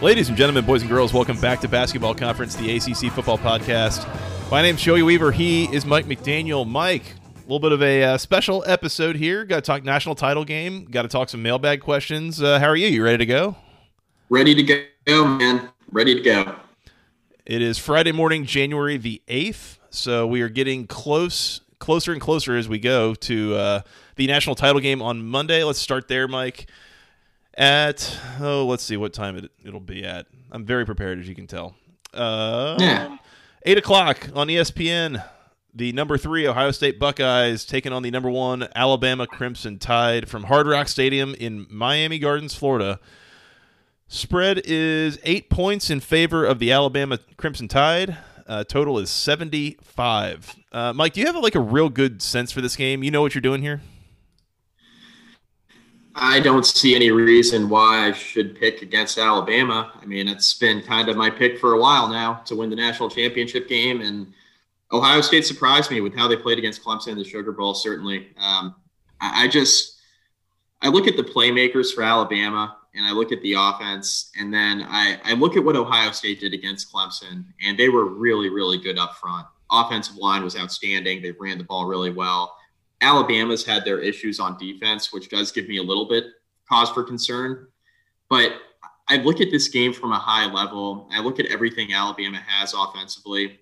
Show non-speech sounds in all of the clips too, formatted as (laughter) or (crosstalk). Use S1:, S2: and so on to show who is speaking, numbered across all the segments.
S1: Ladies and gentlemen, boys and girls, welcome back to Basketball Conference, the ACC Football Podcast. My name's Joey Weaver. He is Mike McDaniel. Mike, a little bit of a uh, special episode here. Got to talk national title game. Got to talk some mailbag questions. Uh, how are you? You ready to go?
S2: Ready to go, man. Ready to go.
S1: It is Friday morning, January the eighth. So we are getting close, closer and closer as we go to uh, the national title game on Monday. Let's start there, Mike at oh let's see what time it, it'll be at. I'm very prepared as you can tell. Uh,
S2: Yeah.
S1: 8 o'clock on espn the number three ohio state buckeyes taking on the number one alabama crimson tide from hard rock stadium in miami gardens florida. Spread is eight points in favor of the alabama crimson tide. Uh, total is 75 uh, mike do you have like a real good sense for this game? You know what you're doing here
S2: I don't see any reason why I should pick against Alabama. I mean, it's been kind of my pick for a while now to win the national championship game. And Ohio State surprised me with how they played against Clemson in the Sugar Bowl, certainly. Um, I, I just, I look at the playmakers for Alabama and I look at the offense, and then I, I look at what Ohio State did against Clemson, and they were really, really good up front. Offensive line was outstanding. They ran the ball really well. Alabama's had their issues on defense, which does give me a little bit cause for concern. But I look at this game from a high level. I look at everything Alabama has offensively,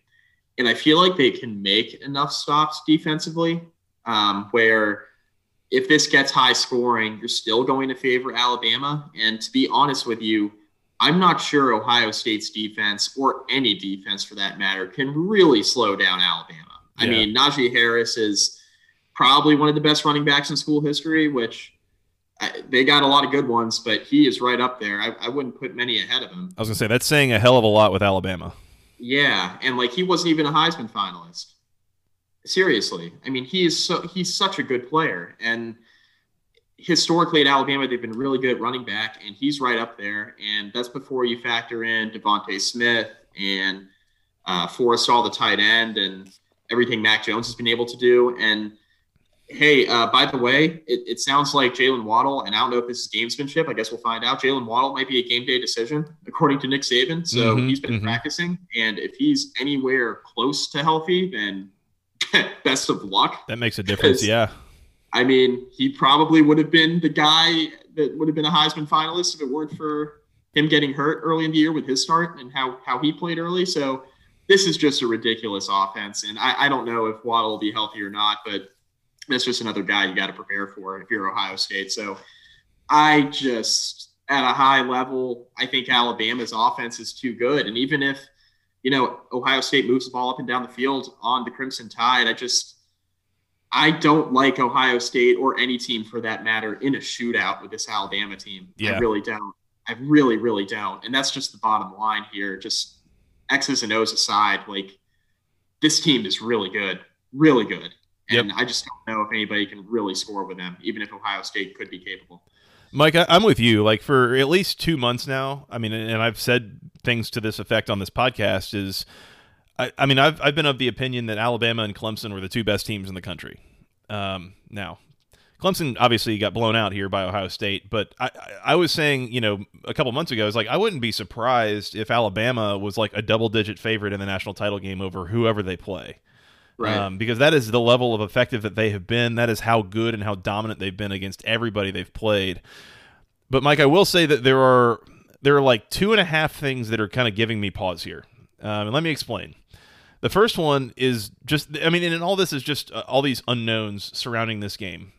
S2: and I feel like they can make enough stops defensively um, where if this gets high scoring, you're still going to favor Alabama. And to be honest with you, I'm not sure Ohio State's defense, or any defense for that matter, can really slow down Alabama. I mean, Najee Harris is probably one of the best running backs in school history, which I, they got a lot of good ones, but he is right up there. I, I wouldn't put many ahead of him.
S1: i was gonna say that's saying a hell of a lot with alabama
S2: Yeah, and like he wasn't even a Heisman finalist. Seriously, I mean, he is so he's such a good player, and historically at Alabama they've been really good at running back, and he's right up there. And that's before you factor in DeVonta Smith and uh, Forristall the tight end, and everything Mac Jones has been able to do. And hey, uh, by the way, it, it sounds like Jaylen Waddle, and I don't know if this is gamesmanship. I guess we'll find out. Jaylen Waddle might be a game day decision, according to Nick Saban. So
S1: Mhm,
S2: he's been
S1: mhm.
S2: practicing, and if he's anywhere close to healthy, then (laughs) best of luck.
S1: that makes a difference yeah
S2: I mean, he probably would have been the guy that would have been a Heisman finalist if it weren't for him getting hurt early in the year with his start and how how he played early. So this is just a ridiculous offense, and I, I don't know if Waddle will be healthy or not, but that's just another guy you got to prepare for if you're Ohio State. So I just at a high level, I think Alabama's offense is too good, and even if you know Ohio State moves the ball up and down the field on the Crimson Tide, I just I don't like Ohio State or any team for that matter in a shootout with this Alabama team.
S1: Yeah.
S2: I really don't. I really, really don't. And that's just the bottom line here. Just X's and O's aside, like this team is really good, really good. And I just don't know if anybody can really score with them, even if Ohio State could be capable.
S1: Mike, I, I'm with you. Like for at least two months now. I mean, and I've said things to this effect on this podcast. Is I, I mean, I've I've been of the opinion that Alabama and Clemson were the two best teams in the country. Um, now, Clemson obviously got blown out here by Ohio State, but I, I, I was saying, you know, a couple months ago, I was like, I wouldn't be surprised if Alabama was like a double digit favorite in the national title game over whoever they play.
S2: Right.
S1: Um, because that is the level of effective that they have been. That is how good and how dominant they've been against everybody they've played. But Mike, I will say that there are there are like two and a half things that are kind of giving me pause here. Um, and let me explain. The first one is just, I mean, and all this is just uh, all these unknowns surrounding this game.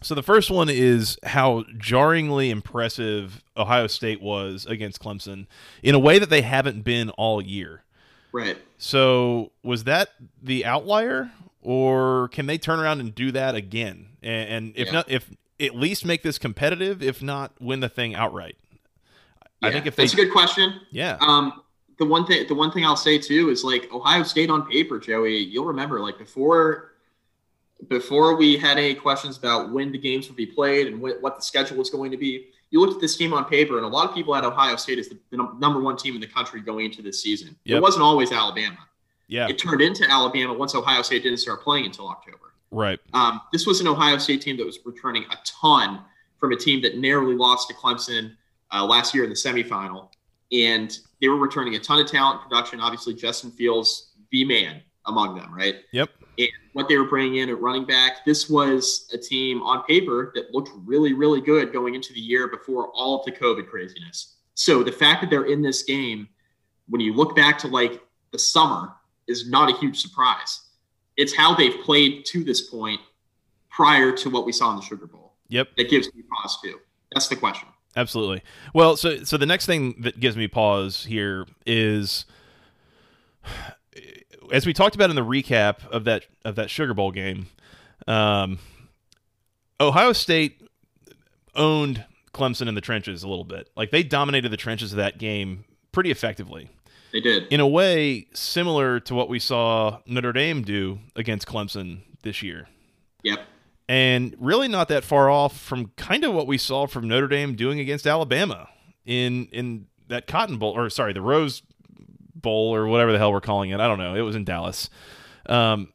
S1: So the first one is how jarringly impressive Ohio State was against Clemson in a way that they haven't been all year.
S2: Right.
S1: So was that the outlier, or can they turn around and do that again? And, and if
S2: Yeah.
S1: not, if at least make this competitive, if not win the thing outright. I think if they,
S2: that's a good question.
S1: yeah,
S2: Um, the one thing, the one thing I'll say too is like Ohio State on paper, Joey. You'll remember like before, before we had any questions about when the games would be played and what, what the schedule was going to be. You looked at this team on paper, and a lot of people had Ohio State as the, the number one team in the country going into this season.
S1: Yep.
S2: It wasn't always Alabama.
S1: yeah,
S2: It turned into Alabama once Ohio State didn't start playing until October.
S1: right,
S2: Um, this was an Ohio State team that was returning a ton from a team that narrowly lost to Clemson uh, last year in the semifinal. And they were returning a ton of talent and production. Obviously, Justin Fields, the man among them, right?
S1: yep,
S2: what they were bringing in at running back, this was a team on paper that looked really, really good going into the year before all of the COVID craziness. So the fact that they're in this game, when you look back to like the summer, is not a huge surprise. It's how they've played to this point prior to what we saw in the Sugar Bowl
S1: yep.
S2: that gives me pause too. That's the question.
S1: Absolutely. Well, so so the next thing that gives me pause here is as we talked about in the recap of that of that Sugar Bowl game, um, Ohio State owned Clemson in the trenches a little bit. Like they dominated the trenches of that game pretty effectively.
S2: They did.
S1: In a way similar to what we saw Notre Dame do against Clemson this year
S2: Yep.
S1: and really not that far off from kind of what we saw from Notre Dame doing against Alabama in in that Cotton Bowl or sorry the Rose Bowl or whatever the hell we're calling it. I don't know. It was in Dallas. Um,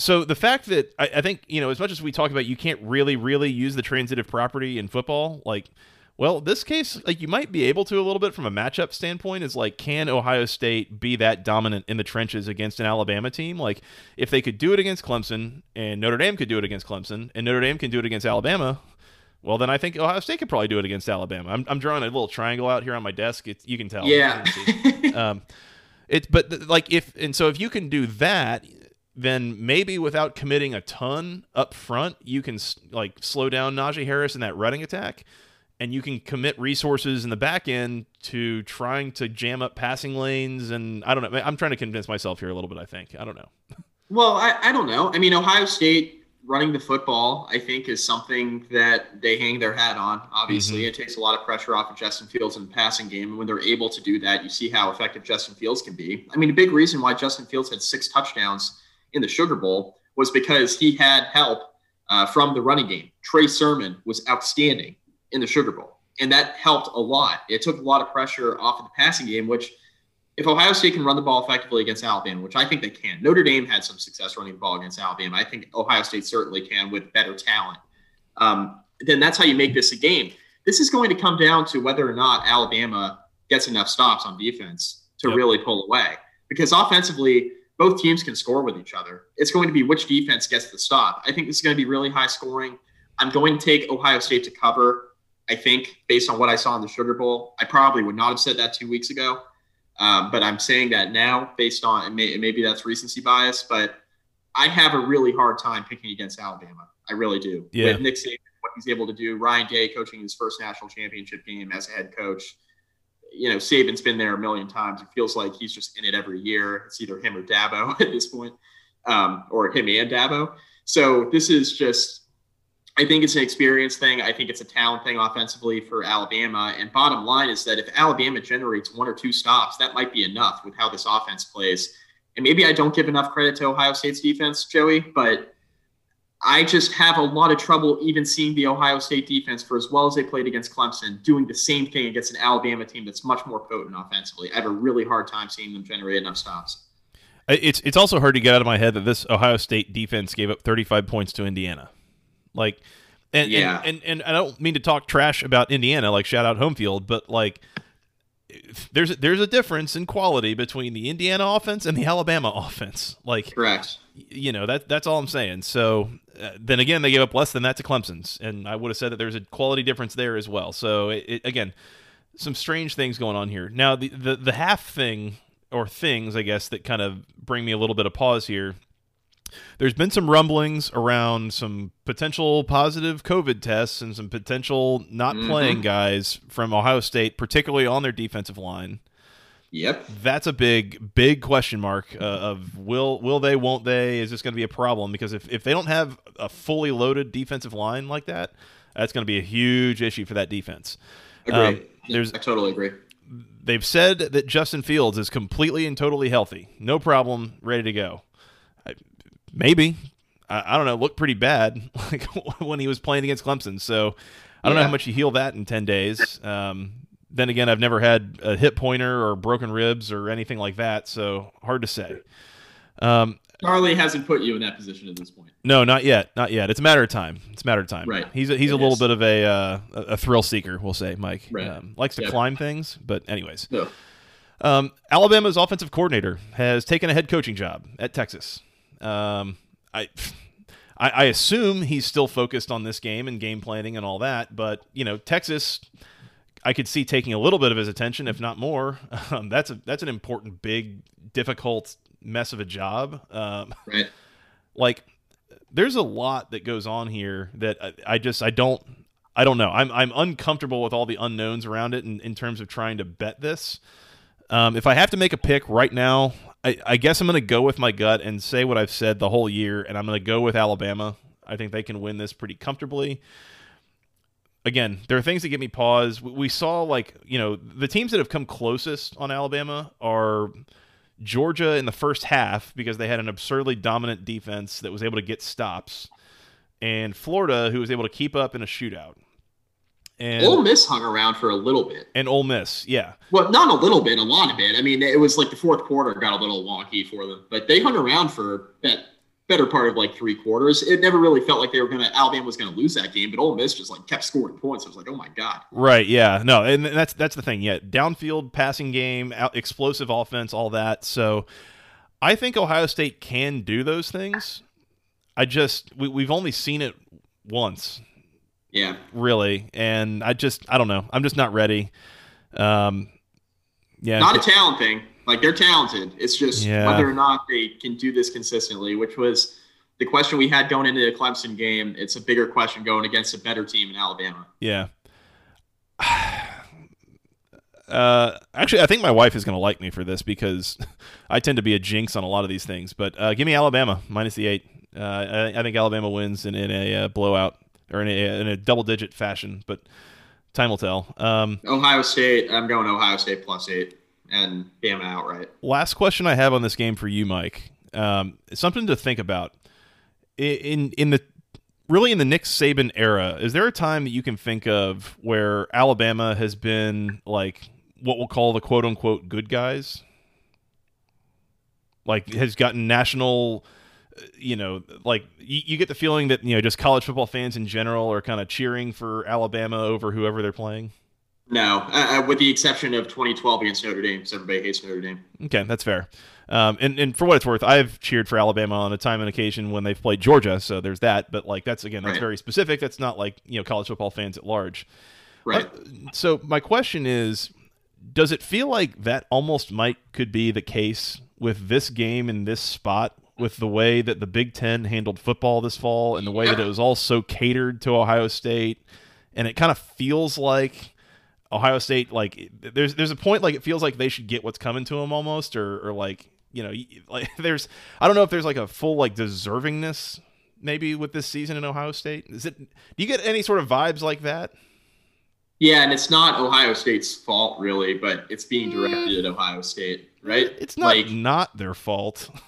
S1: so the fact that I, I think you know as much as we talk about you can't really really use the transitive property in football like well this case like you might be able to a little bit from a matchup standpoint is like can ohio state be that dominant in the trenches against an alabama team like if they could do it against clemson and notre dame could do it against clemson and notre dame can do it against alabama well then i think ohio state could probably do it against alabama. I'm, I'm drawing a little triangle out here on my desk. It's, you can tell.
S2: Yeah. (laughs)
S1: um, it but th- like if and so if you can do that then maybe without committing a ton up front you can s- like slow down Najee Harris in that running attack and you can commit resources in the back end to trying to jam up passing lanes and I don't know. I'm trying to convince myself here a little bit I think. I don't know.
S2: Well, I, I don't know. I mean, Ohio State running the football, I think, is something that they hang their hat on. Obviously, it takes a lot of pressure off of Justin Fields in the passing game. And when they're able to do that, you see how effective Justin Fields can be. I mean, a big reason why Justin Fields had six touchdowns in the Sugar Bowl was because he had help uh, from the running game. Trey Sermon was outstanding in the Sugar Bowl, and that helped a lot. It took a lot of pressure off of the passing game, which if Ohio State can run the ball effectively against Alabama, which I think they can, Notre Dame had some success running the ball against Alabama. I think Ohio State certainly can with better talent. Um, then that's how you make this a game. This is going to come down to whether or not Alabama gets enough stops on defense to
S1: Yep.
S2: really pull away. Because offensively, both teams can score with each other. It's going to be which defense gets the stop. I think this is going to be really high scoring. I'm going to take Ohio State to cover. I think based on what I saw in the Sugar Bowl, I probably would not have said that two weeks ago. Um, but I'm saying that now based on and may, maybe that's recency bias, but I have a really hard time picking against Alabama. I really do.
S1: Yeah.
S2: With Nick Saban, what he's able to do, Ryan Day coaching his first national championship game as a head coach. You know, Saban's been there a million times. It feels like he's just in it every year. It's either him or Dabo (laughs) at this point, um, or him and Dabo. So this is just I think it's an experience thing. I think it's a talent thing offensively for Alabama. And bottom line is that if Alabama generates one or two stops, that might be enough with how this offense plays. And maybe I don't give enough credit to Ohio State's defense, Joey, but I just have a lot of trouble even seeing the Ohio State defense for as well as they played against Clemson doing the same thing against an Alabama team that's much more potent offensively. I have a really hard time seeing them generate enough stops.
S1: Uh, it's it's also hard to get out of my head that this Ohio State defense gave up 35 points to Indiana like and,
S2: Yeah.
S1: and, and and I don't mean to talk trash about Indiana, like shout out home field, but like there's there's a difference in quality between the Indiana offense and the Alabama (laughs) offense. Like
S2: Correct.
S1: you know that that's all I'm saying. So uh, then again, they gave up less than that to Clemson's, and I would have said that there's a quality difference there as well. So it, it, again, some strange things going on here. Now the, the the half thing or things I guess that kind of bring me a little bit of pause here there's been some rumblings around some potential positive COVID tests and some potential not mm-hmm. playing guys from Ohio State, particularly on their defensive line.
S2: Yep,
S1: that's a big, big question mark uh, of will will they, won't they? Is this going to be a problem? Because if if they don't have a fully loaded defensive line like that, that's going to be a huge issue for that defense.
S2: Agree. Um, there's, I totally agree.
S1: They've said that Justin Fields is completely and totally healthy, no problem, ready to go. Maybe I, I, don't know. Looked pretty bad (laughs) like (laughs) when he was playing against Clemson. So I don't yeah. know how much you heal that in ten days. Um, then again, I've never had a hip pointer or broken ribs or anything like that, so hard to say.
S2: Um, Charlie hasn't put you in that position at this point.
S1: No, not yet, not yet. It's a matter of time. It's a matter of time.
S2: Right.
S1: He's a, he's it a little is. bit of a uh, a thrill seeker, we'll say. Mike right. um, likes to climb things, but anyways.
S2: No.
S1: Um, Alabama's offensive coordinator has taken a head coaching job at Texas. Um, I, I, I assume he's still focused on this game and game planning and all that, but you know, Texas I could see taking a little bit of his attention, if not more. (laughs) Um, that's a that's an important, big, difficult mess of a job. Um,
S2: right.
S1: Like, there's a lot that goes on here that I, I, just I don't I don't know. I'm I'm uncomfortable with all the unknowns around it in, in terms of trying to bet this. Um, if I have to make a pick right now, I, I guess I'm going to go with my gut and say what I've said the whole year, and I'm going to go with Alabama. I think they can win this pretty comfortably again, there are things that give me pause. We saw like you know the teams that have come closest on Alabama are Georgia in the first half because they had an absurdly dominant defense that was able to get stops, and Florida who was able to keep up in a shootout.
S2: And Ole Miss hung around for a little bit.
S1: And Ole Miss, yeah.
S2: Well, not a little bit, a lot of it. I mean, it was like the fourth quarter got a little wonky for them, but they hung around for that better part of like three quarters. It never really felt like they were going to Alabama was going to lose that game, but Ole Miss just like kept scoring points. I was like, oh my god.
S1: Right. Yeah. No. And that's that's the thing. Yeah. Downfield passing game, out, explosive offense, all that. So I think Ohio State can do those things. I just we, we've only seen it once.
S2: Yeah.
S1: Really, and I just I don't know. I'm just not ready. Um. Yeah.
S2: Not a talent thing. Like they're talented. It's just yeah. whether or not they can do this consistently, which was the question we had going into the Clemson game. It's a bigger question going against a better team in Alabama.
S1: Yeah. (sighs) Uh, actually, I think my wife is going to like me for this because (laughs) I tend to be a jinx on a lot of these things. But uh, give me Alabama minus the eight. Uh, I, I, think Alabama wins in, in a uh, blowout or in a, in a double digit fashion, but time will tell. Um,
S2: Ohio State. I'm going Ohio State plus eight and Bama outright.
S1: Last question I have on this game for you, Mike. Um, something to think about. In in the really in the Nick Saban era, is there a time that you can think of where Alabama has been like what we'll call the quote unquote good guys? Like has gotten national you know, like you, you, get the feeling that you know just college football fans in general are kind of cheering for Alabama over whoever they're playing.
S2: No, uh, uh, with the exception of 2012 against Notre Dame, because everybody hates Notre Dame.
S1: Okay, that's fair. Um, and, and for what it's worth, I've cheered for Alabama on a time and occasion when they've played Georgia, so there's that. But like that's again, that's right. very specific. That's not like you know college football fans at large.
S2: Right. Uh,
S1: so my question is, does it feel like that almost might could be the case with this game in this spot? With the way that the Big Ten handled football this fall and the way that it was all so catered to Ohio State, and it kind of feels like Ohio State, like there's there's a point like it feels like they should get what's coming to them almost, or or like you know like (laughs) there's I don't know if there's like a full like deservingness maybe with this season in Ohio State. Is it? Do you get any sort of vibes like that?
S2: Yeah, and it's not Ohio State's fault really, but it's being eh. directed at Ohio State, right?
S1: It's not like, not their fault. (laughs)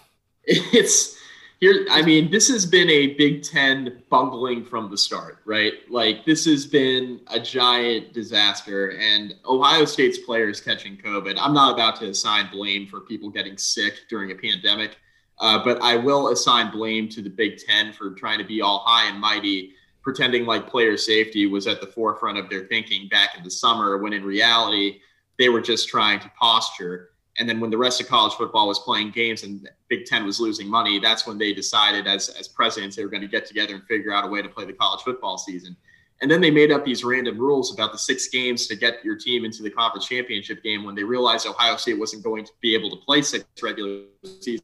S1: (laughs)
S2: It's here i mean this has been a big ten bungling from the start right? Like this has been a giant disaster and ohio state's players catching covid i'm not about to assign blame for people getting sick during a pandemic uh, but i will assign blame to the big ten for trying to be all high and mighty pretending like player safety was at the forefront of their thinking back in the summer when in reality they were just trying to posture and then when the rest of college football was playing games and Big Ten was losing money, that's when they decided as as presidents they were going to get together and figure out a way to play the college football season. And then they made up these random rules about the six games to get your team into the conference championship game when they realized Ohio State wasn't going to be able to play six regular season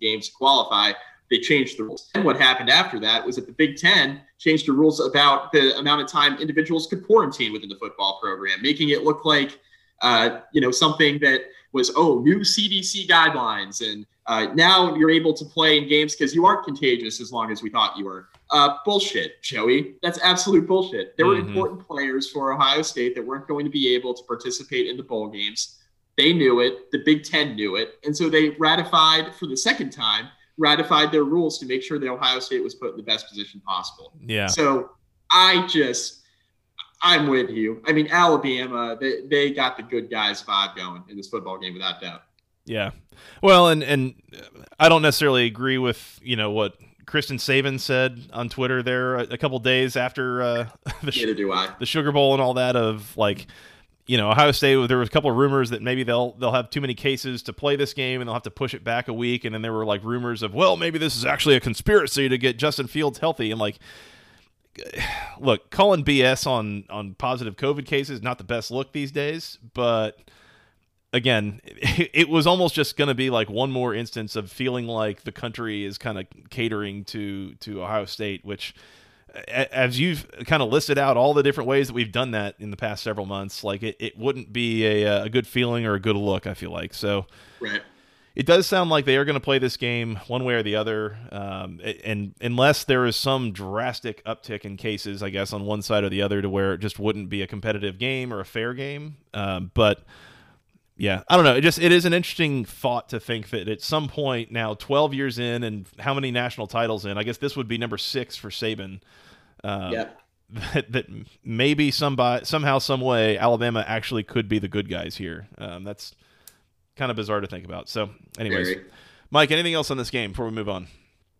S2: games to qualify. they changed the rules. And what happened after that was that the Big Ten changed the rules about the amount of time individuals could quarantine within the football program, making it look like, uh, you know, something that was, oh, new CDC guidelines. And uh, now you're able to play in games because you aren't contagious as long as we thought you were. Uh, bullshit, Joey. That's absolute bullshit. There mm-hmm. were important players for Ohio State that weren't going to be able to participate in the bowl games. They knew it. The Big Ten knew it. And so they ratified for the second time ratified their rules to make sure that Ohio State was put in the best position possible.
S1: Yeah.
S2: So I just, I'm with you. I mean, Alabama, they, they got the good guys vibe going in this football game without doubt.
S1: Yeah. Well, and and I don't necessarily agree with you know what Kristen Saban said on Twitter there a, a couple days after uh, (laughs)
S2: the, Neither do I.
S1: the Sugar Bowl and all that of like you know, Ohio State. There was a couple of rumors that maybe they'll they'll have too many cases to play this game, and they'll have to push it back a week. And then there were like rumors of, well, maybe this is actually a conspiracy to get Justin Fields healthy. And like, (sighs) look, calling BS on on positive COVID cases not the best look these days, but again, it, (laughs) it was almost just going to be like one more instance of feeling like the country is kind of catering to to Ohio State, which as you've kind of listed out all the different ways that we've done that in the past several months, like it, it wouldn't be a, a good feeling or a good look. I feel like so.
S2: Right.
S1: It does sound like they are going to play this game one way or the other, um, and unless there is some drastic uptick in cases, I guess on one side or the other, to where it just wouldn't be a competitive game or a fair game. Um, but yeah, I don't know. It just it is an interesting thought to think that at some point now, 12 years in, and how many national titles in? I guess this would be number six for Saban.
S2: Um, yeah.
S1: That, that maybe somebody somehow some way Alabama actually could be the good guys here. Um, that's kind of bizarre to think about. So, anyways, Very. Mike, anything else on this game before we move on? I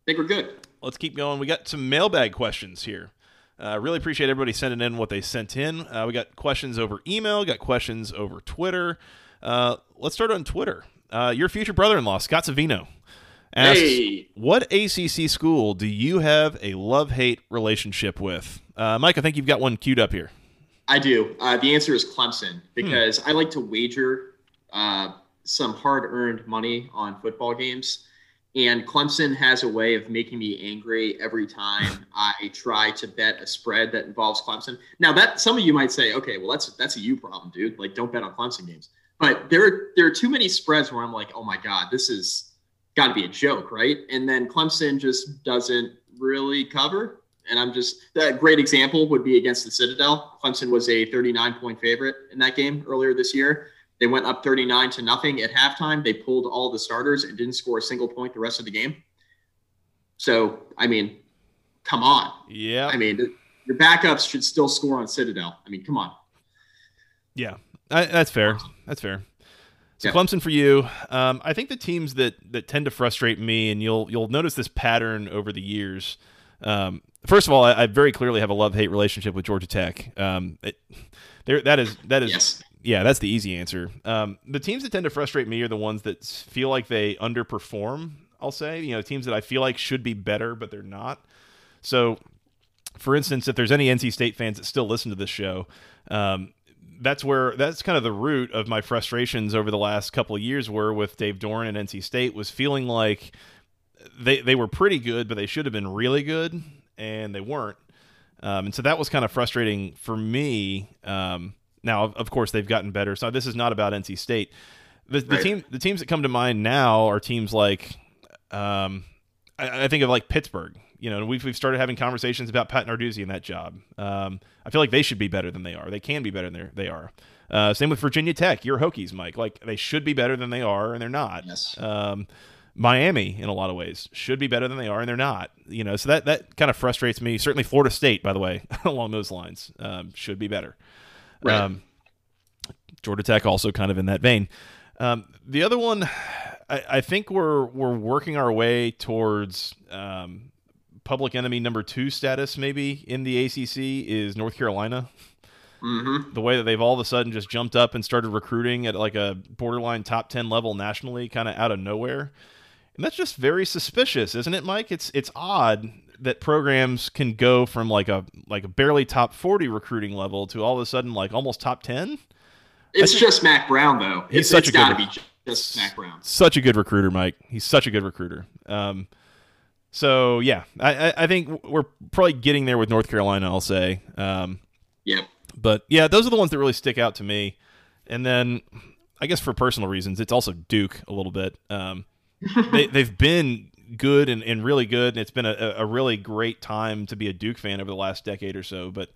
S2: think we're good.
S1: Let's keep going. We got some mailbag questions here. Uh, really appreciate everybody sending in what they sent in. Uh, we got questions over email, got questions over Twitter. Uh, let's start on Twitter. Uh, your future brother-in-law, Scott Savino, asks,
S2: hey.
S1: "What ACC school do you have a love-hate relationship with?" Uh, Mike, I think you've got one queued up here.
S2: I do. Uh, the answer is Clemson hmm. because hmm. I like to wager some hard-earned money on football games. And Clemson has a way of making me angry every time (laughs) I try to bet a spread that involves Clemson. Now that some of you might say, okay, well that's that's a you problem, dude. Like don't bet on Clemson games. But there, are there are too many spreads where I'm like, oh my god, this is got to be a joke, right? And then Clemson just doesn't really cover. And I'm just that great example would be against the Citadel. Clemson was a 39 point favorite in that game earlier this year. They went up 39 to nothing at halftime. They pulled all the starters and didn't score a single point the rest of the game. So, I mean, come on.
S1: Yeah.
S2: I mean, your backups should still score on Citadel. I mean, come on.
S1: Yeah. I, that's fair. That's fair. So yeah. Clemson for you. Um, I think the teams that that tend to frustrate me, and you'll you'll notice this pattern over the years. Um, first of all, I, I, very clearly have a love hate relationship with Georgia Tech. Um, it, there that is that is
S2: yes.
S1: Yeah, that's the easy answer. Um, the teams that tend to frustrate me are the ones that feel like they underperform. I'll say you know teams that I feel like should be better, but they're not. So, for instance, if there's any NC State fans that still listen to this show, um, that's where that's kind of the root of my frustrations over the last couple of years were with Dave Doeren and NC State was feeling like they they were pretty good, but they should have been really good, and they weren't. Um, and so that was kind of frustrating for me. Um, now, of course, they've gotten better. So this is not about NC State. The, the right. team, the teams that come to mind now are teams like, um, I, I think of like Pittsburgh you know, we've, we've started having conversations about Pat Narduzzi and that job. Um, I feel like they should be better than they are. They can be better than they are. Uh, same with Virginia Tech. Your Hokies, Mike. Like they should be better than they are, and they're not.
S2: Yes.
S1: Um, Miami, in a lot of ways, should be better than they are, and they're not. You know, so that that kind of frustrates me. Certainly, Florida State, by the way, (laughs) along those lines, um, should be better.
S2: Right. Um,
S1: Georgia Tech also kind of in that vein. Um, the other one, I, I, think we're we're working our way towards um, public enemy number two status maybe in the ACC is North Carolina.
S2: Mm-hmm.
S1: The way that they've all of a sudden just jumped up and started recruiting at like a borderline top ten level nationally, kind of out of nowhere, and that's just very suspicious, isn't it, Mike? It's it's odd that programs can go from like a like a barely top forty recruiting level to all of a sudden like almost top ten.
S2: It's just, just Mack Brown though.
S1: He's
S2: it's,
S1: such
S2: it's
S1: a
S2: good
S1: be
S2: just Mack Brown.
S1: Such a good recruiter, Mike. He's such a good recruiter. Um, So yeah, I, I think we're probably getting there with North Carolina. I'll say. Um,
S2: yeah.
S1: But yeah, those are the ones that really stick out to me. And then I guess for personal reasons, it's also Duke a little bit. Um, (laughs) they, they've been good and, and really good, and it's been a, a really great time to be a Duke fan over the last decade or so. But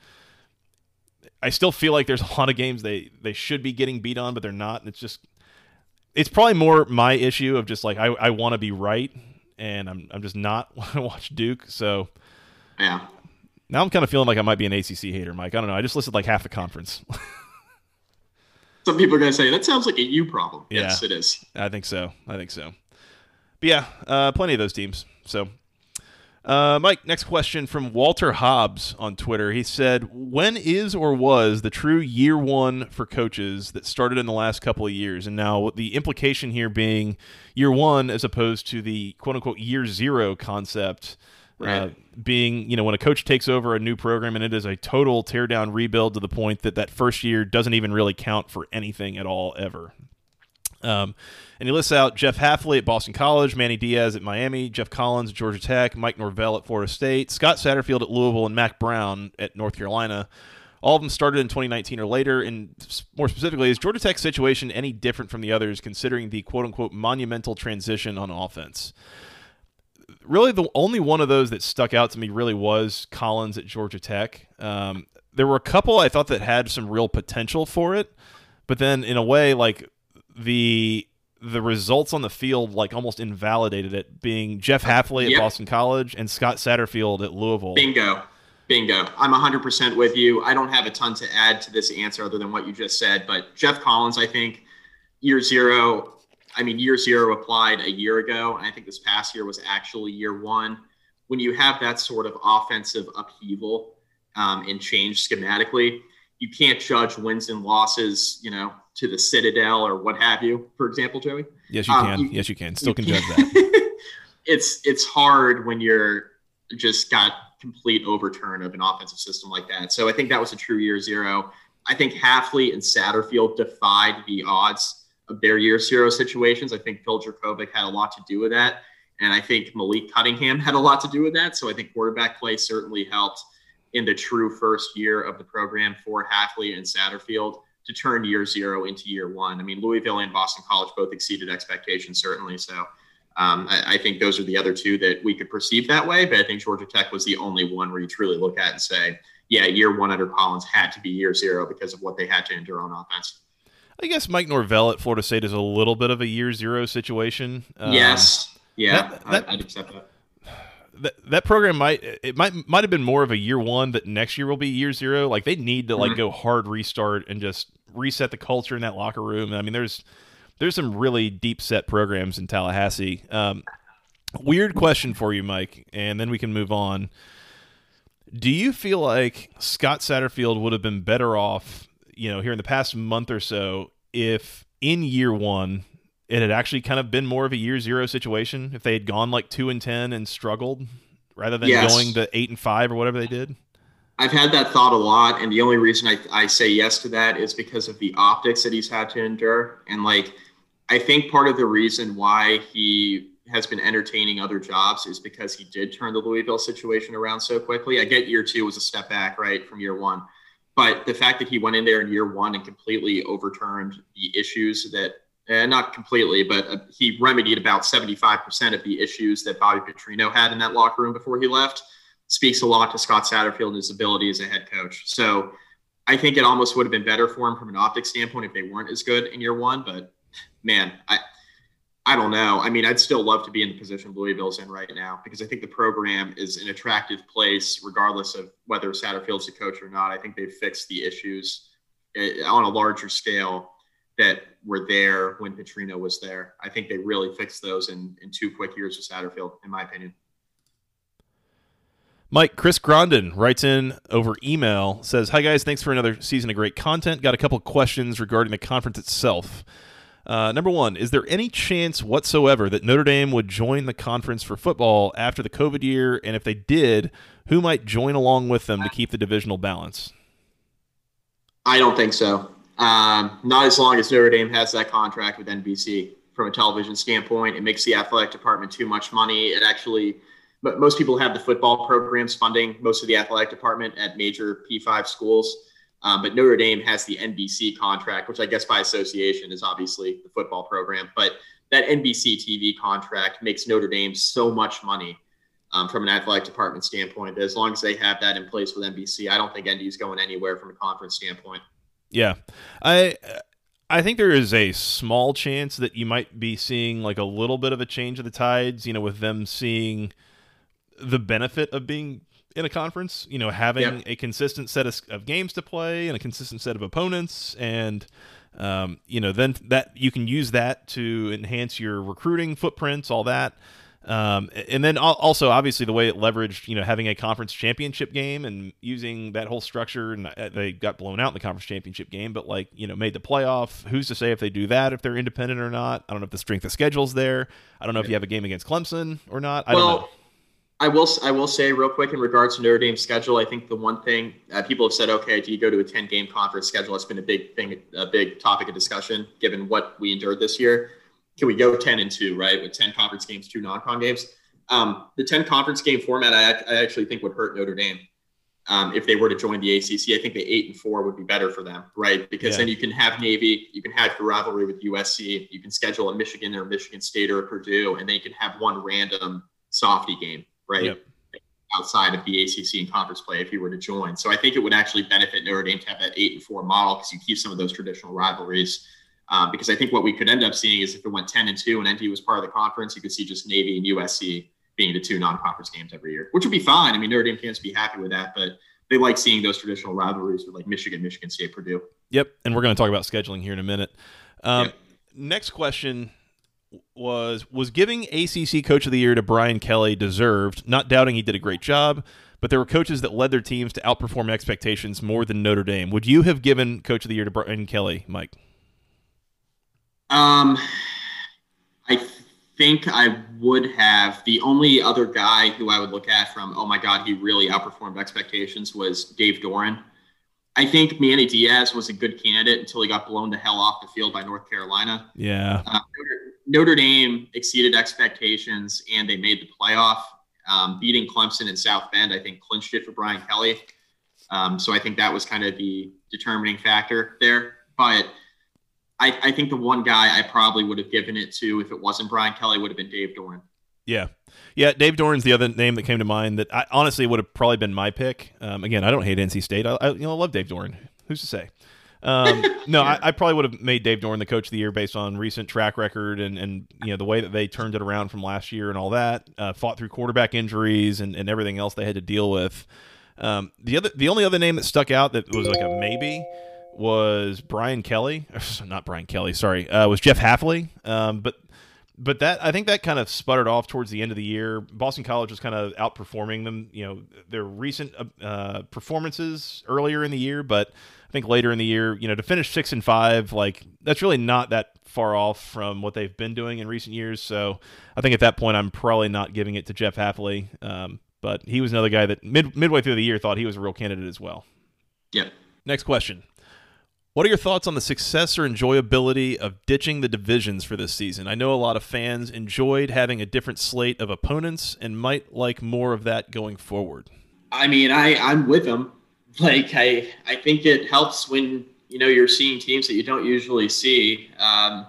S1: I still feel like there's a lot of games they they should be getting beat on, but they're not. And it's just it's probably more my issue of just like I, I want to be right, and I'm I'm just not (laughs) want to watch Duke. So
S2: yeah,
S1: now I'm kind of feeling like I might be an ACC hater, Mike. I don't know. I just listed like half the conference. (laughs)
S2: Some people are going to say that sounds like a you problem.
S1: Yeah,
S2: yes, it is.
S1: I think so. I think so. But yeah, uh, plenty of those teams. So, uh, Mike, next question from Walter Hobbs on Twitter. He said, "When is or was the true year one for coaches that started in the last couple of years?" And now the implication here being year one as opposed to the quote unquote year zero concept. Uh, right. Uh, being, you know, when a coach takes over a new program and it is a total teardown rebuild to the point that that first year doesn't even really count for anything at all ever. Um, and he lists out Jeff Hafley at Boston College, Manny Diaz at Miami, Geoff Collins at Georgia Tech, Mike Norvell at Florida State, Scott Satterfield at Louisville, and Mack Brown at North Carolina. All of them started in 2019 or later. And more specifically, is Georgia Tech's situation any different from the others, considering the quote unquote monumental transition on offense? Really, the only one of those that stuck out to me really was Collins at Georgia Tech. Um, there were a couple I thought that had some real potential for it, but then in a way, like the the results on the field like almost invalidated it being Jeff Hafley at yep. Boston College and Scott Satterfield at Louisville.
S2: Bingo. Bingo. I'm 100% with you. I don't have a ton to add to this answer other than what you just said, but Geoff Collins, I think year zero, I mean, year zero applied a year ago. And I think this past year was actually year one. When you have that sort of offensive upheaval um, and change schematically, you can't judge wins and losses, you know, to the Citadel or what have you, for example, Joey.
S1: Yes, you um, can. You, yes, you can. Still you can judge that. (laughs)
S2: it's it's hard when you're just got complete overturn of an offensive system like that. So I think that was a true year zero. I think Hafley and Satterfield defied the odds of their year zero situations. I think Phil Jurkovec had a lot to do with that. And I think Malik Cunningham had a lot to do with that. So I think quarterback play certainly helped in the true first year of the program for Hafley and Satterfield to turn year zero into year one. I mean, Louisville and Boston College both exceeded expectations, certainly. So um, I, I, think those are the other two that we could perceive that way. But I think Georgia Tech was the only one where you truly look at and say, yeah, year one under Collins had to be year zero because of what they had to endure on offense.
S1: I guess Mike Norvell at Florida State is a little bit of a year zero situation.
S2: Um, yes. Yeah, that, that, I'd accept that
S1: that that program might it might might have been more of a year one that next year will be year zero. Like they need to like mm-hmm. go hard restart and just reset the culture in that locker room. I mean, there's there's some really deep set programs in Tallahassee. Um, weird question for you, Mike, and then we can move on. Do you feel like Scott Satterfield would have been better off, you know, here in the past month or so, if in year one it had actually kind of been more of a year zero situation if they had gone like two and ten and struggled rather than yes. going to eight and five or whatever they did?
S2: I've had that thought a lot, and the only reason I, I say yes to that is because of the optics that he's had to endure. And like, I think part of the reason why he has been entertaining other jobs is because he did turn the Louisville situation around so quickly. I get year two was a step back, right, from year one. But the fact that he went in there in year one and completely overturned the issues that and not completely, but uh, he remedied about 75% of the issues that Bobby Petrino had in that locker room before he left. Speaks a lot to Scott Satterfield and his ability as a head coach. So I think it almost would have been better for him from an optic standpoint if they weren't as good in year one. But man, I I don't know. I mean, I'd still love to be in the position Louisville's in right now because I think the program is an attractive place, regardless of whether Satterfield's the coach or not. I think they've fixed the issues eh, on a larger scale that were there when Petrino was there. I think they really fixed those in, in two quick years with Satterfield, in my opinion.
S1: Mike, Chris Grondin writes in over email, says, Hi guys, thanks for another season of great content. Got a couple questions regarding the conference itself. Uh, number one, is there any chance whatsoever that Notre Dame would join the conference for football after the COVID year? And if they did, who might join along with them to keep the divisional balance?
S2: I don't think so. Um, not as long as Notre Dame has that contract with NBC from a television standpoint. It makes the athletic department too much money. It actually most people have the football programs funding most of the athletic department at major P5 schools. Um, but Notre Dame has the NBC contract, which I guess by association is obviously the football program. But that NBC TV contract makes Notre Dame so much money um, from an athletic department standpoint. That as long as they have that in place with NBC, I don't think ND is going anywhere from a conference standpoint.
S1: Yeah, I I think there is a small chance that you might be seeing like a little bit of a change of the tides. You know, with them seeing the benefit of being in a conference. You know, having yep. a consistent set of, of games to play and a consistent set of opponents and um, you know, then that you can use that to enhance your recruiting footprints, all that. Um, and then also, obviously, the way it leveraged, you know, having a conference championship game and using that whole structure, and uh, they got blown out in the conference championship game, but like, you know, made the playoff. Who's to say if they do that, if they're independent or not? I don't know if the strength of schedule's there. I don't know if you have a game against Clemson or not. I
S2: well,
S1: don't know.
S2: I will I will say real quick in regards to Notre Dame's schedule. I think the one thing uh, people have said, okay, do you go to a ten game conference schedule? It's been a big thing, a big topic of discussion given what we endured this year can we go 10 and 2, right? With 10 conference games, two non con games. Um, the 10 conference game format, I, I, actually think would hurt Notre Dame. Um, if they were to join the ACC, I think the eight and four would be better for them, right? Because yeah. then you can have Navy, you can have the rivalry with USC, you can schedule a Michigan or Michigan State or Purdue, and then you can have one random softy game, right? Yep. Outside of the ACC and conference play, if you were to join, so I think it would actually benefit Notre Dame to have that eight and four model because you keep some of those traditional rivalries. Um, because I think what we could end up seeing is if it went 10 and 2 and ND was part of the conference, you could see just Navy and USC being the two non-conference games every year, which would be fine. I mean, Notre Dame fans would be happy with that, but they like seeing those traditional rivalries with like Michigan, Michigan State, Purdue.
S1: Yep, and we're going to talk about scheduling here in a minute. Um, yep. Next question was was giving ACC Coach of the Year to Brian Kelly deserved? Not doubting he did a great job, but there were coaches that led their teams to outperform expectations more than Notre Dame. Would you have given Coach of the Year to Brian Kelly, Mike?
S2: Um, I think I would have. The only other guy who I would look at from, oh my God, he really outperformed expectations was Dave Doeren. I think Manny Diaz was a good candidate until he got blown the hell off the field by North Carolina.
S1: Yeah. Uh,
S2: Notre, Notre, Dame exceeded expectations and they made the playoff. Um, beating Clemson and South Bend, I think, clinched it for Brian Kelly. Um, so I think that was kind of the determining factor there. But I, I think the one guy I probably would have given it to if it wasn't Brian Kelly would have been Dave Doeren.
S1: Yeah. Yeah, Dave Doeren's the other name that came to mind that I honestly would have probably been my pick. Um, again, I don't hate NC State. I, I, you know I love Dave Doeren. Who's to say? Um, (laughs) no, I, I, probably would have made Dave Doeren the coach of the year based on recent track record and, and you know the way that they turned it around from last year and all that. Uh, fought through quarterback injuries and, and everything else they had to deal with. Um, the other, the only other name that stuck out that was like a maybe was Brian Kelly, (laughs) not Brian Kelly, sorry, uh, was Jeff Hafley. Um, but but that I think that kind of sputtered off towards the end of the year. Boston College was kind of outperforming them, you know, their recent uh, performances earlier in the year, but I think later in the year, you know, to finish six and five, like that's really not that far off from what they've been doing in recent years. So I think at that point, I'm probably not giving it to Jeff Hafley. Um, but he was another guy that mid midway through the year thought he was a real candidate as well.
S2: Yeah.
S1: Next question. What are your thoughts on the success or enjoyability of ditching the divisions for this season? I know a lot of fans enjoyed having a different slate of opponents and might like more of that going forward.
S2: I mean, I I'm with them. Like I I think it helps when you know you're seeing teams that you don't usually see. Um,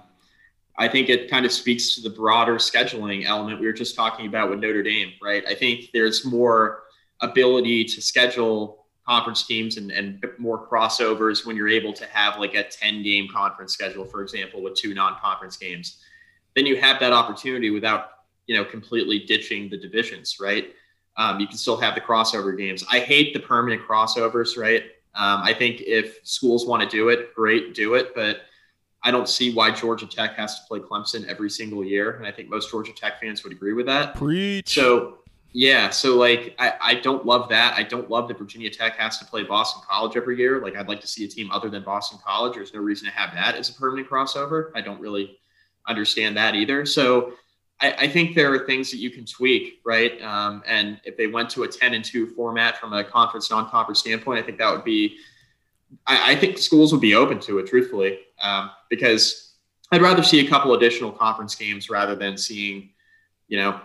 S2: I think it kind of speaks to the broader scheduling element we were just talking about with Notre Dame, right? I think there's more ability to schedule conference teams and, and more crossovers when you're able to have like a 10 game conference schedule, for example, with two non-conference games. Then you have that opportunity without, you know, completely ditching the divisions, right? Um, you can still have the crossover games. I hate the permanent crossovers, right? Um, I think if schools want to do it, great, do it. But I don't see why Georgia Tech has to play Clemson every single year. And I think most Georgia Tech fans would agree with that.
S1: Preach.
S2: So yeah, so like I, I don't love that. I don't love that Virginia Tech has to play Boston College every year. Like I'd like to see a team other than Boston College. There's no reason to have that as a permanent crossover. I don't really understand that either. So I, I think there are things that you can tweak, right? Um, and if they went to a 10 and 2 format from a conference non-conference standpoint, I think that would be I, I think schools would be open to it, truthfully, um, because I'd rather see a couple additional conference games rather than seeing, you know,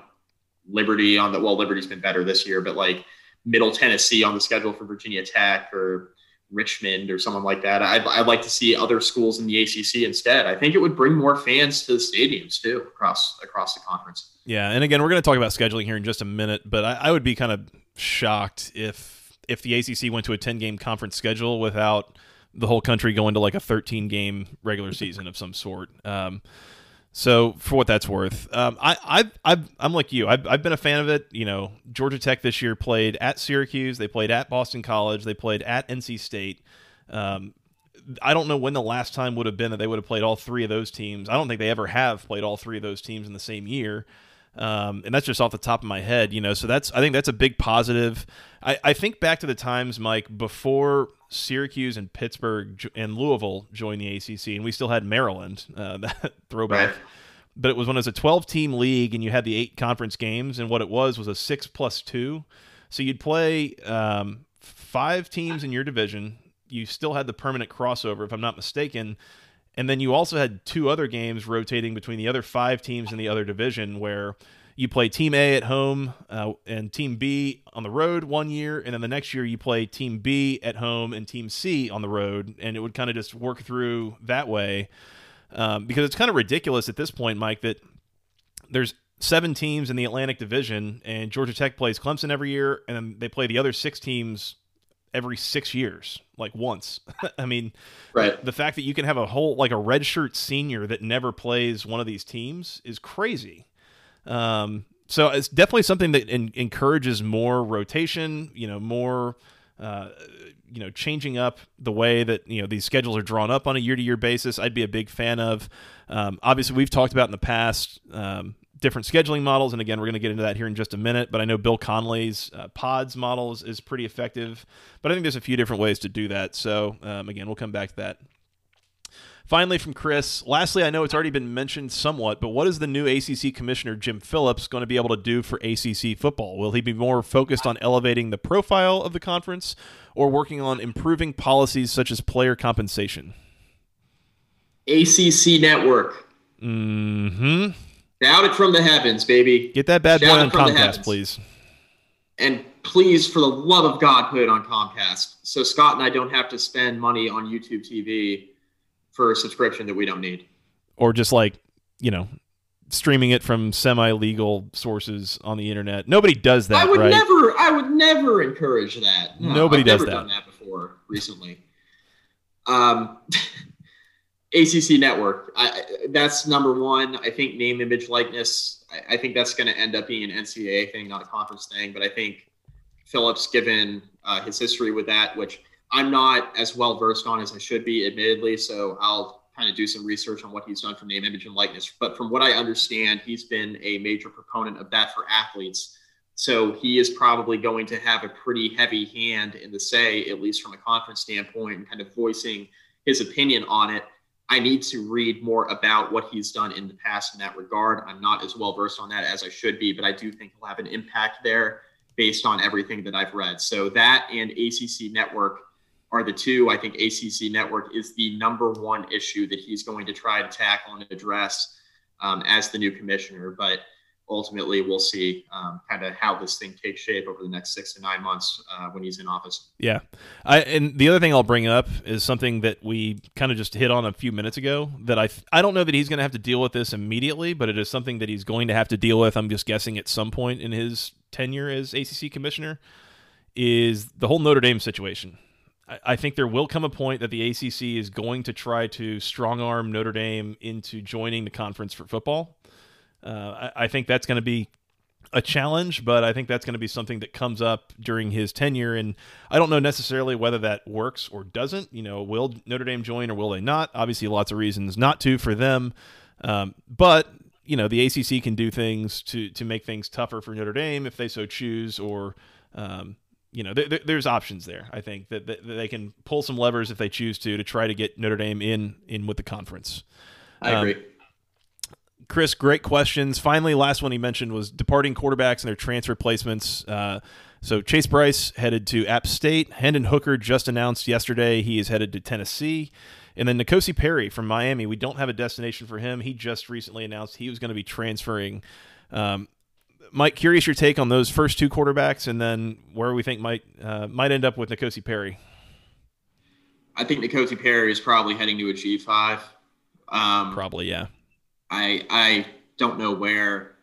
S2: Liberty on the well, Liberty's been better this year, but like Middle Tennessee on the schedule for Virginia Tech or Richmond or someone like that. I'd, I'd like to see other schools in the ACC instead. I think it would bring more fans to the stadiums too across across the conference.
S1: Yeah, and again, we're going to talk about scheduling here in just a minute, but I, I would be kind of shocked if if the ACC went to a ten game conference schedule without the whole country going to like a thirteen game regular season of some sort. Um, so for what that's worth, um, I, I, I, am like you. I've, I've been a fan of it. You know, Georgia Tech this year played at Syracuse. They played at Boston College. They played at NC State. Um, I don't know when the last time would have been that they would have played all three of those teams. I don't think they ever have played all three of those teams in the same year. Um, and that's just off the top of my head, you know. So that's I think that's a big positive. I, I think back to the times, Mike, before Syracuse and Pittsburgh and Louisville joined the ACC, and we still had Maryland. Uh, (laughs) that throwback. Right. But it was when it was a 12 team league and you had the eight conference games, and what it was was a six plus two. So you'd play um, five teams in your division. You still had the permanent crossover, if I'm not mistaken. And then you also had two other games rotating between the other five teams in the other division where you play Team A at home uh, and Team B on the road one year, and then the next year you play Team B at home and Team C on the road, and it would kind of just work through that way. Um, because it's kind of ridiculous at this point, Mike, that there's seven teams in the Atlantic Division, and Georgia Tech plays Clemson every year, and then they play the other six teams every six years, like once. (laughs) I mean,
S2: right.
S1: The fact that you can have a whole like a redshirt senior that never plays one of these teams is crazy. Um, so it's definitely something that in, encourages more rotation. You know, more. Uh, you know, changing up the way that you know these schedules are drawn up on a year-to-year basis, I'd be a big fan of. Um, obviously, we've talked about in the past um, different scheduling models. And again, we're going to get into that here in just a minute. But I know Bill Connelly's uh, pods model is, is, pretty effective. But I think there's a few different ways to do that. So um, again, we'll come back to that. Finally, from Chris, lastly, I know it's already been mentioned somewhat, but what is the new ACC commissioner, Jim Phillips, going to be able to do for ACC football? Will he be more focused on elevating the profile of the conference or working on improving policies such as player compensation?
S2: ACC Network.
S1: Mm hmm.
S2: Shout it from the heavens, baby.
S1: Get that bad Shout boy on Comcast, please.
S2: And please, for the love of God, put it on Comcast. So Scott and I don't have to spend money on YouTube TV for a subscription that we don't need.
S1: Or just like, you know, streaming it from semi-legal sources on the internet. Nobody does that.
S2: I would
S1: right?
S2: never. I would never encourage that.
S1: No, Nobody
S2: I've
S1: does
S2: never
S1: that.
S2: Done that before recently. Um, (laughs) ACC Network. I, that's number one. I think name, image, likeness. I, I think that's going to end up being an NCAA thing, not a conference thing. But I think Phillips, given uh, his history with that, which I'm not as well versed on as I should be, admittedly. So I'll kind of do some research on what he's done for name, image, and likeness. But from what I understand, he's been a major proponent of that for athletes. So he is probably going to have a pretty heavy hand in the say, at least from a conference standpoint, and kind of voicing his opinion on it. I need to read more about what he's done in the past in that regard. I'm not as well versed on that as I should be, but I do think he'll have an impact there based on everything that I've read. So that and ACC Network are the two. I think ACC Network is the number one issue that he's going to try to tackle and address um, as the new commissioner. But ultimately we'll see um, kind of how this thing takes shape over the next six to nine months uh, when he's in office.
S1: Yeah, I and the other thing I'll bring up is something that we kind of just hit on a few minutes ago. That I I don't know that he's going to have to deal with this immediately, but it is something that he's going to have to deal with. I'm just guessing at some point in his tenure as ACC commissioner is the whole Notre Dame situation. I think there will come a point that the ACC is going to try to strong arm Notre Dame into joining the conference for football. Uh, I, I think that's going to be a challenge, but I think that's going to be something that comes up during his tenure. And I don't know necessarily whether that works or doesn't. You know, will Notre Dame join or will they not? Obviously, lots of reasons not to for them. Um, but you know, the ACC can do things to to make things tougher for Notre Dame if they so choose, or um, you know, th- th- there's options there. I think that, that, they can pull some levers if they choose to to try to get Notre Dame in in with the conference.
S2: I agree. Um,
S1: Chris, great questions. Finally, last one he mentioned was departing quarterbacks and their transfer placements. Uh, so Chase Brice headed to App State. Hendon Hooker just announced yesterday he is headed to Tennessee. And then N'Kosi Perry from Miami. We don't have a destination for him. He just recently announced he was going to be transferring. Um, Mike, curious your take on those first two quarterbacks, and then where we think might uh, might end up with N'Kosi Perry.
S2: I think N'Kosi Perry is probably heading to a G five.
S1: Um, probably, yeah.
S2: I I don't know where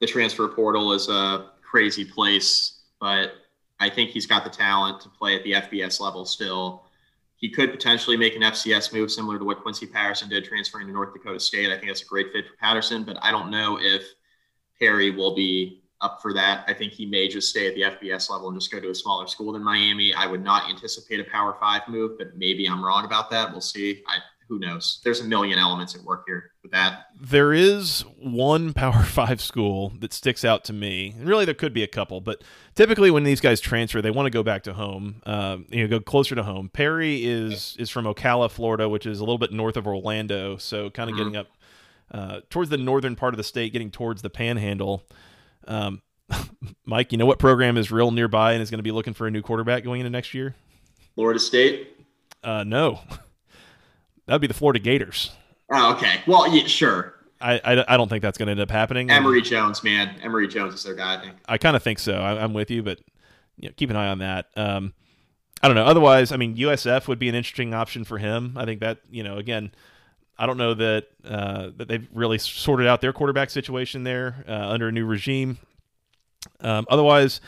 S2: the transfer portal is a crazy place, but I think he's got the talent to play at the FBS level still. He could potentially make an FCS move similar to what Quincy Patterson did transferring to North Dakota State. I think that's a great fit for Patterson, but I don't know if Perry will be up for that. I think he may just stay at the FBS level and just go to a smaller school than Miami. I would not anticipate a Power Five move, but maybe I'm wrong about that. We'll see. I, who knows? There's a million elements at work here with that.
S1: There is one (laughs) Power Five school that sticks out to me, and really there could be a couple, but typically when these guys transfer, they want to go back to home. Uh, you know, go closer to home. Perry is is from Ocala, Florida, which is a little bit north of Orlando, so kind of mm-hmm. getting up uh, towards the northern part of the state, getting towards the Panhandle. Um, (laughs) Mike, you know what program is real nearby and is going to be looking for a new quarterback going into next year?
S2: Florida State.
S1: Uh, no, (laughs) that would be the Florida Gators.
S2: Oh, okay. Well, yeah, sure.
S1: I, I, I, don't think that's going to end up happening.
S2: Emory Jones, man. Emory Jones is their guy, I think.
S1: I kind of think so. I, am with you, but you know, keep an eye on that. Um, I don't know. Otherwise, I mean, USF would be an interesting option for him. I think that, you know, again, I don't know that uh, that they've really sorted out their quarterback situation there uh, under a new regime. Um, otherwise,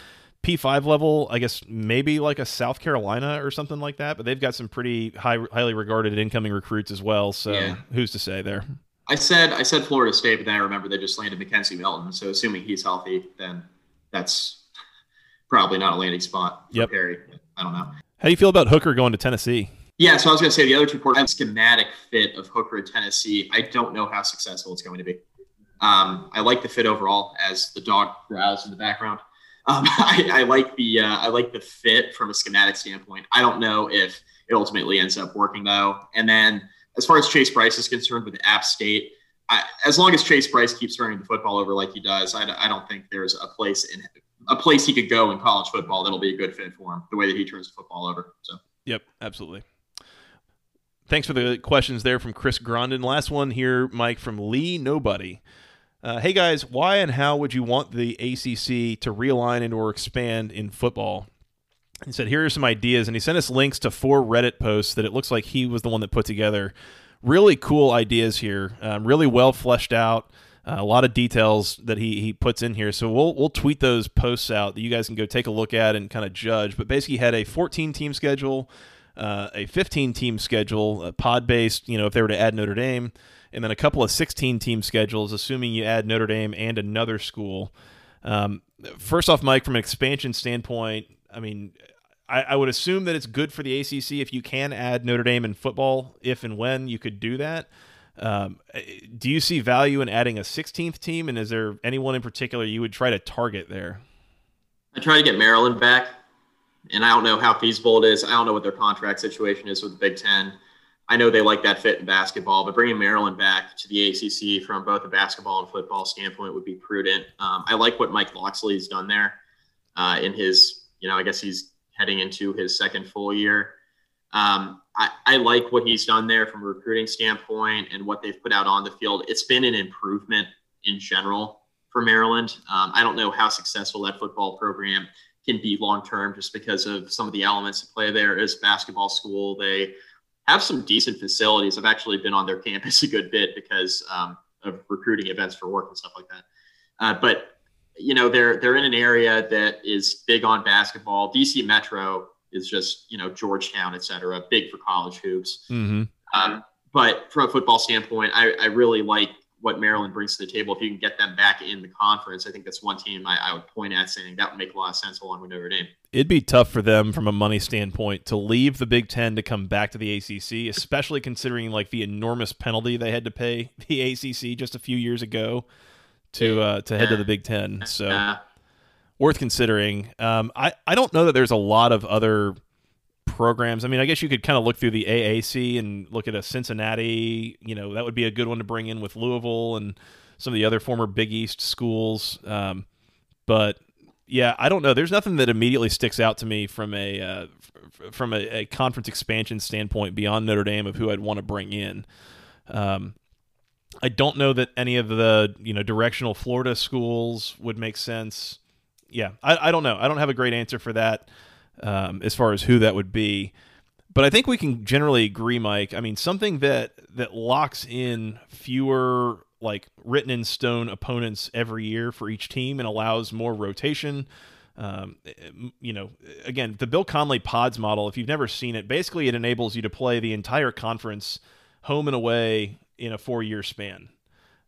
S1: P5 level, I guess maybe like a South Carolina or something like that, but they've got some pretty high, highly regarded incoming recruits as well. So yeah. who's to say there?
S2: I said I said Florida State, but then I remember they just landed McKenzie Milton. So assuming he's healthy, then that's probably not a landing spot for yep. Perry. I don't know.
S1: How do you feel about Hooker going to Tennessee?
S2: Yeah, so I was going to say the other two quarterbacks schematic fit of Hooker at Tennessee. I don't know how successful it's going to be. Um, I like the fit overall as the dog growls in the background. Um, (laughs) I, I, like the uh, I like the fit from a schematic standpoint. I don't know if it ultimately ends up working though. And then as far as Chase Brice is concerned with App State, I, as long as Chase Brice keeps turning the football over like he does, I, I don't think there's a place in a place he could go in college football that'll be a good fit for him. The way that he turns the football over. So.
S1: Yep, absolutely. Thanks for the questions there from Chris Grondin. Last one here, Mike, from Lee Nobody. Uh, hey guys, why and how would you want the ACC to realign and or expand in football? He said, here are some ideas, and he sent us links to four Reddit posts that it looks like he was the one that put together. Really cool ideas here, um, really well fleshed out. Uh, a lot of details that he he puts in here. So we'll we'll tweet those posts out that you guys can go take a look at and kind of judge. But basically, had a 14 team schedule, uh, a 15 team schedule, pod based. You know, if they were to add Notre Dame, and then a couple of 16 team schedules, assuming you add Notre Dame and another school. Um, first off, Mike, from an expansion standpoint, I mean, I, I, would assume that it's good for the ACC if you can add Notre Dame in football, if and when you could do that. Um, do you see value in adding a 16th team, and is there anyone in particular you would try to target there?
S2: I try to get Maryland back, and I don't know how feasible it is. I don't know what their contract situation is with the Big Ten. I know they like that fit in basketball, but bringing Maryland back to the ACC from both a basketball and football standpoint would be prudent. Um, I like what Mike Locksley's done there uh, in his, you know, I guess he's heading into his second full year. Um, I, I, like what he's done there from a recruiting standpoint and what they've put out on the field. It's been an improvement in general for Maryland. Um, I don't know how successful that football program can be long term just because of some of the elements at play there. As basketball school, they have some decent facilities. I've actually been on their campus a good bit because um, of recruiting events for work and stuff like that. Uh, but you know, they're they're in an area that is big on basketball. DC Metro is just you know Georgetown, et cetera, big for college hoops. Mm-hmm. Um, but from a football standpoint, I, I really like what Maryland brings to the table. If you can get them back in the conference, I think that's one team I, I, would point at saying that would make a lot of sense along with Notre Dame.
S1: It'd be tough for them from a money standpoint to leave the Big Ten to come back to the ACC, especially considering like the enormous penalty they had to pay (laughs) the ACC just a few years ago to uh, to head to the Big Ten. So worth considering. Um, I I don't know that there's a lot of other programs. I mean, I guess you could kind of look through the AAC and look at a Cincinnati. You know, that would be a good one to bring in with Louisville and some of the other former Big East schools. Um, but yeah, I don't know. There's nothing that immediately sticks out to me from a uh, f- from a, a, conference expansion standpoint beyond Notre Dame of who I'd want to bring in. Um, I don't know that any of the you know directional Florida schools would make sense. Yeah, I, I don't know. I don't have a great answer for that um, as far as who that would be. But I think we can generally agree, Mike. I mean, something that that locks in fewer like written in stone opponents every year for each team and allows more rotation. Um, you know, again, the Bill Connelly pods model. If you've never seen it, basically it enables you to play the entire conference home and away in a four year span.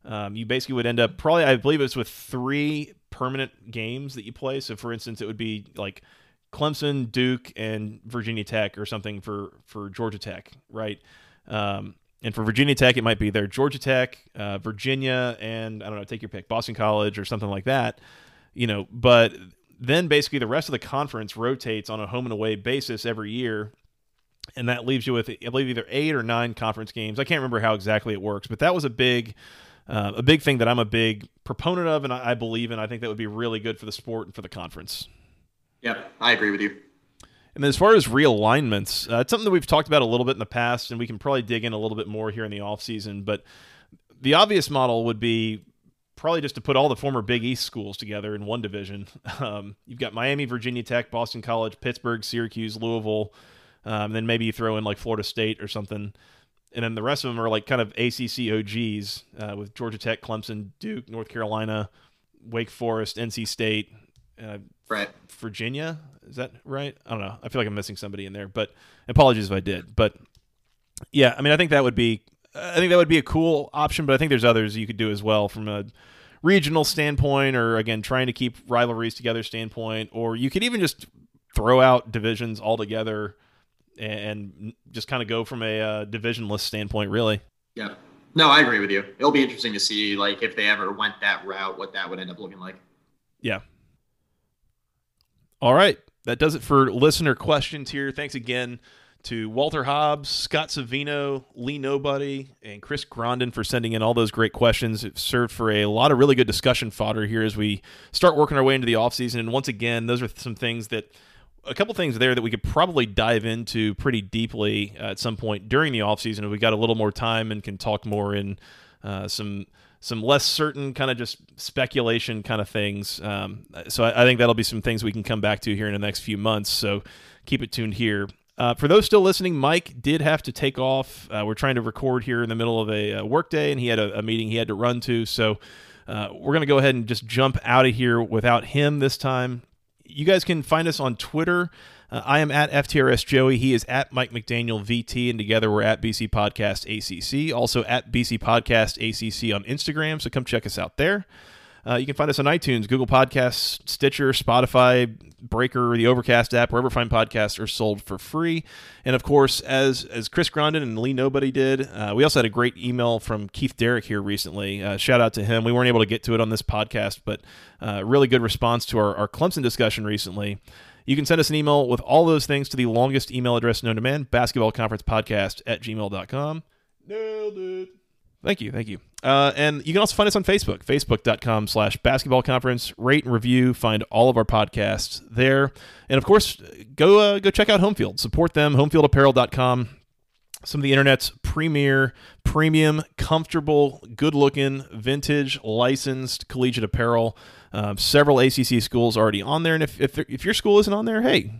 S1: Um, you basically would end up probably, I believe it's with three permanent games that you play. So, for instance, it would be like Clemson, Duke, and Virginia Tech, or something for for Georgia Tech, right? Um, and for Virginia Tech, it might be there Georgia Tech, uh, Virginia, and I don't know, take your pick, Boston College or something like that. You know, but then basically the rest of the conference rotates on a home and away basis every year and that leaves you with I believe either eight or nine conference games. I can't remember how exactly it works, but that was a big uh, a big thing that I'm a big proponent of, and I, I, believe in. I think that would be really good for the sport and for the conference.
S2: Yep, I agree with you.
S1: And as far as realignments, uh, it's something that we've talked about a little bit in the past, and we can probably dig in a little bit more here in the off season. But the obvious model would be probably just to put all the former Big East schools together in one division. (laughs) Um, you've got Miami, Virginia Tech, Boston College, Pittsburgh, Syracuse, Louisville. Um, then maybe you throw in like Florida State or something. And then the rest of them are like kind of ACC OGs uh, with Georgia Tech, Clemson, Duke, North Carolina, Wake Forest, NC State, uh,
S2: right.
S1: Virginia. Is that right? I don't know. I feel like I'm missing somebody in there, but apologies if I did. But yeah, I mean, I think that would be, I think that would be a cool option. But I think there's others you could do as well from a regional standpoint, or again, trying to keep rivalries together standpoint, or you could even just throw out divisions altogether and just kind of go from a uh, divisionless standpoint, really.
S2: Yeah. No, I agree with you. It'll be interesting to see, like, if they ever went that route, what that would end up looking like.
S1: Yeah. All right. That does it for listener questions here. Thanks again to Walter Hobbs, Scott Savino, Lee Nobody, and Chris Grondin for sending in all those great questions. It served for a lot of really good discussion fodder here as we start working our way into the offseason. And once again, those are some things that – a couple things there that we could probably dive into pretty deeply uh, at some point during the offseason if we got a little more time and can talk more in uh, some some less certain kind of just speculation kind of things. Um, so I, I, think that'll be some things we can come back to here in the next few months. So keep it tuned here. Uh, for those still listening, Mike did have to take off. Uh, we're trying to record here in the middle of a, a workday, and he had a, a, meeting he had to run to. So uh, we're going to go ahead and just jump out of here without him this time you guys can find us on Twitter. Uh, I am at FTRS Joey. He is at Mike McDaniel VT, and together we're at BC Podcast ACC. Also at BC Podcast ACC on Instagram. So come check us out there. Uh, you can find us on iTunes, Google Podcasts, Stitcher, Spotify, Breaker, the Overcast app, wherever fine podcasts are sold for free. And of course, as as Chris Grondin and Lee Nobody did, uh, we also had a great email from Keith Derrick here recently. Uh, shout out to him. We weren't able to get to it on this podcast, but uh, really good response to our, our Clemson discussion recently. You can send us an email with all those things to the longest email address known to man, basketball conference podcast at gmail.com. Nailed it. Thank you. Thank you. Uh, and you can also find us on Facebook, facebook.com slash basketball conference. Rate and review. Find all of our podcasts there. And of course, go uh, go check out Homefield. Support them, homefieldapparel.com. Some of the internet's premier, premium, comfortable, good looking, vintage, licensed collegiate apparel. Uh, several ACC schools already on there. And if, if, if your school isn't on there, hey,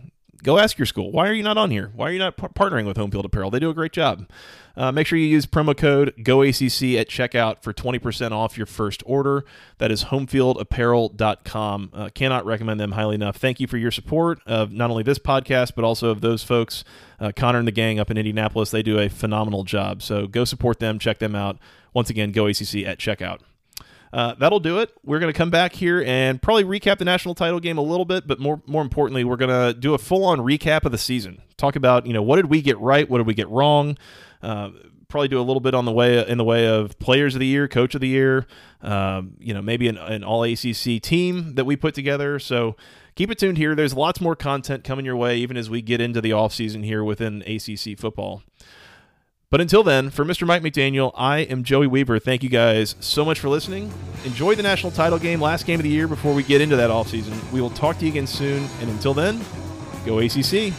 S1: go ask your school. Why are you not on here? Why are you not partnering with Homefield Apparel? They do a great job. Uh, make sure you use promo code GOACC at checkout for 20% off your first order. That is homefieldapparel.com. Uh, cannot recommend them highly enough. Thank you for your support of not only this podcast, but also of those folks, uh, Connor and the gang up in Indianapolis. They do a phenomenal job. So go support them, check them out. Once again, GOACC at checkout. Uh, that'll do it. We're going to come back here and probably recap the national title game a little bit, but more more importantly, we're going to do a full on recap of the season. Talk about you know what did we get right, what did we get wrong. Uh, probably do a little bit on the way in the way of players of the year, coach of the year. Um, you know maybe an, an all ACC team that we put together. So keep it tuned here. There's lots more content coming your way, even as we get into the off season here within ACC football. But until then, for Mr. Mike McDaniel, I am Joey Weaver. Thank you guys so much for listening. Enjoy the national title game, last game of the year before we get into that offseason. We will talk to you again soon. And until then, go ACC.